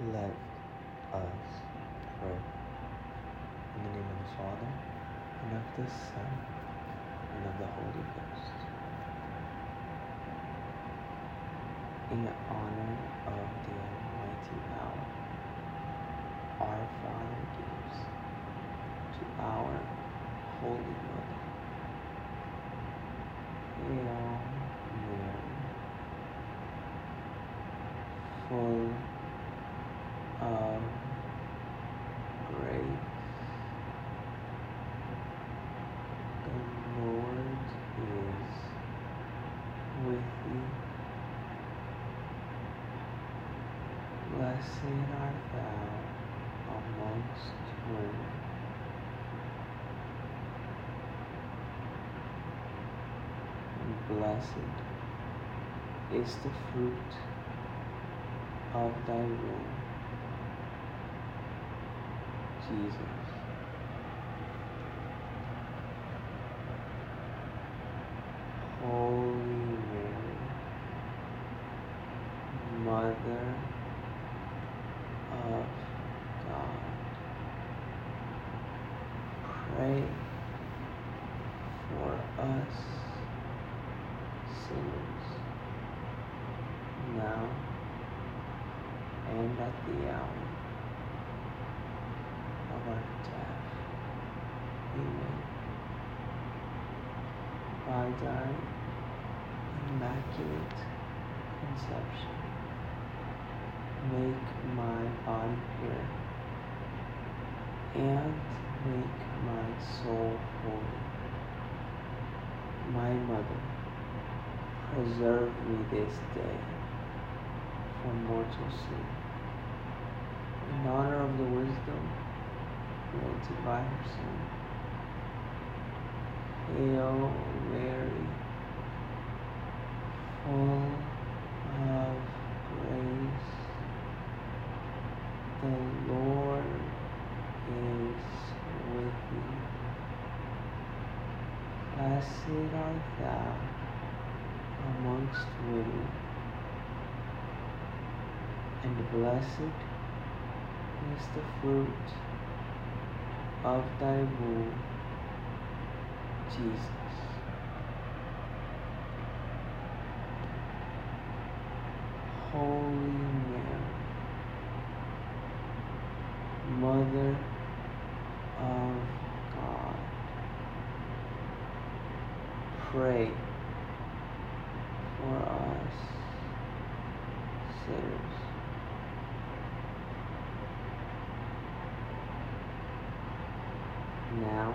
Let us pray. In the name of the Father, and of the Son, and of the Holy Ghost. In honor of the Almighty power, our Father gives to our Holy Mother. Hail Mary, full Um, of grace. The Lord is with you. Blessed art thou amongst women. Blessed is the fruit of thy womb, Jesus. Holy Mary, Mother of God, pray for us sinners now and at the hour our death. Amen. By thy immaculate conception, make my body pure and make my soul holy. My mother, preserve me this day from mortal sin. In honor of the wisdom granted by her Son. Hail Mary, full of grace, the Lord is with thee. Blessed art thou amongst women, and blessed is the fruit of thy womb, Jesus. Holy Mary, Mother of God, pray for us sinners. Now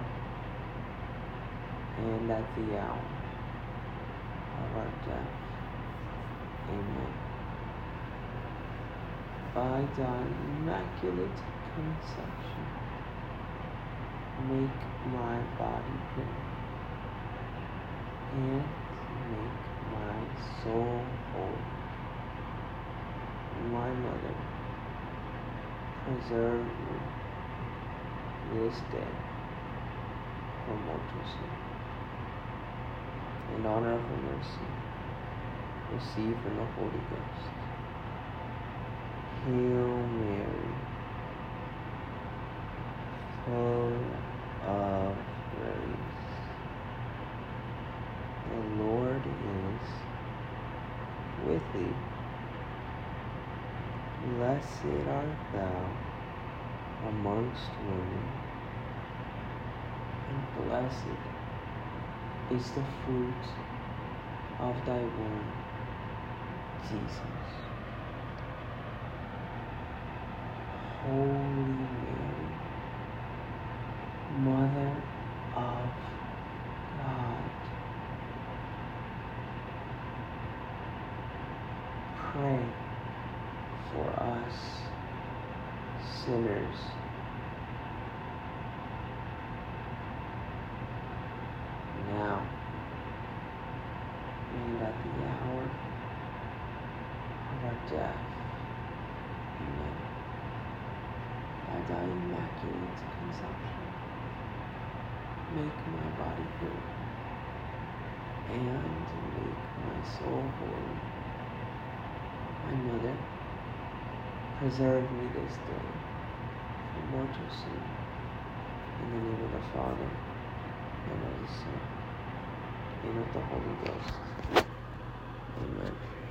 and at the uh, hour of our death. Uh, Amen. By thy immaculate conception, make my body pure and make my soul whole. My mother, preserve me this day from mortal sin. In honor of her mercy, receive from the Holy Ghost. Hail Mary, full of grace. The Lord is with thee. Blessed art thou amongst women, blessed is the fruit of thy womb, Jesus. Holy Mary, Mother of God, pray for us sinners. Now and at the hour of our death. Amen. By thy immaculate conception, make my body pure and make my soul holy. My mother, Preserve me this day from mortal sin. In the name of the Father, and of the Son, and of the Holy Ghost. Amen.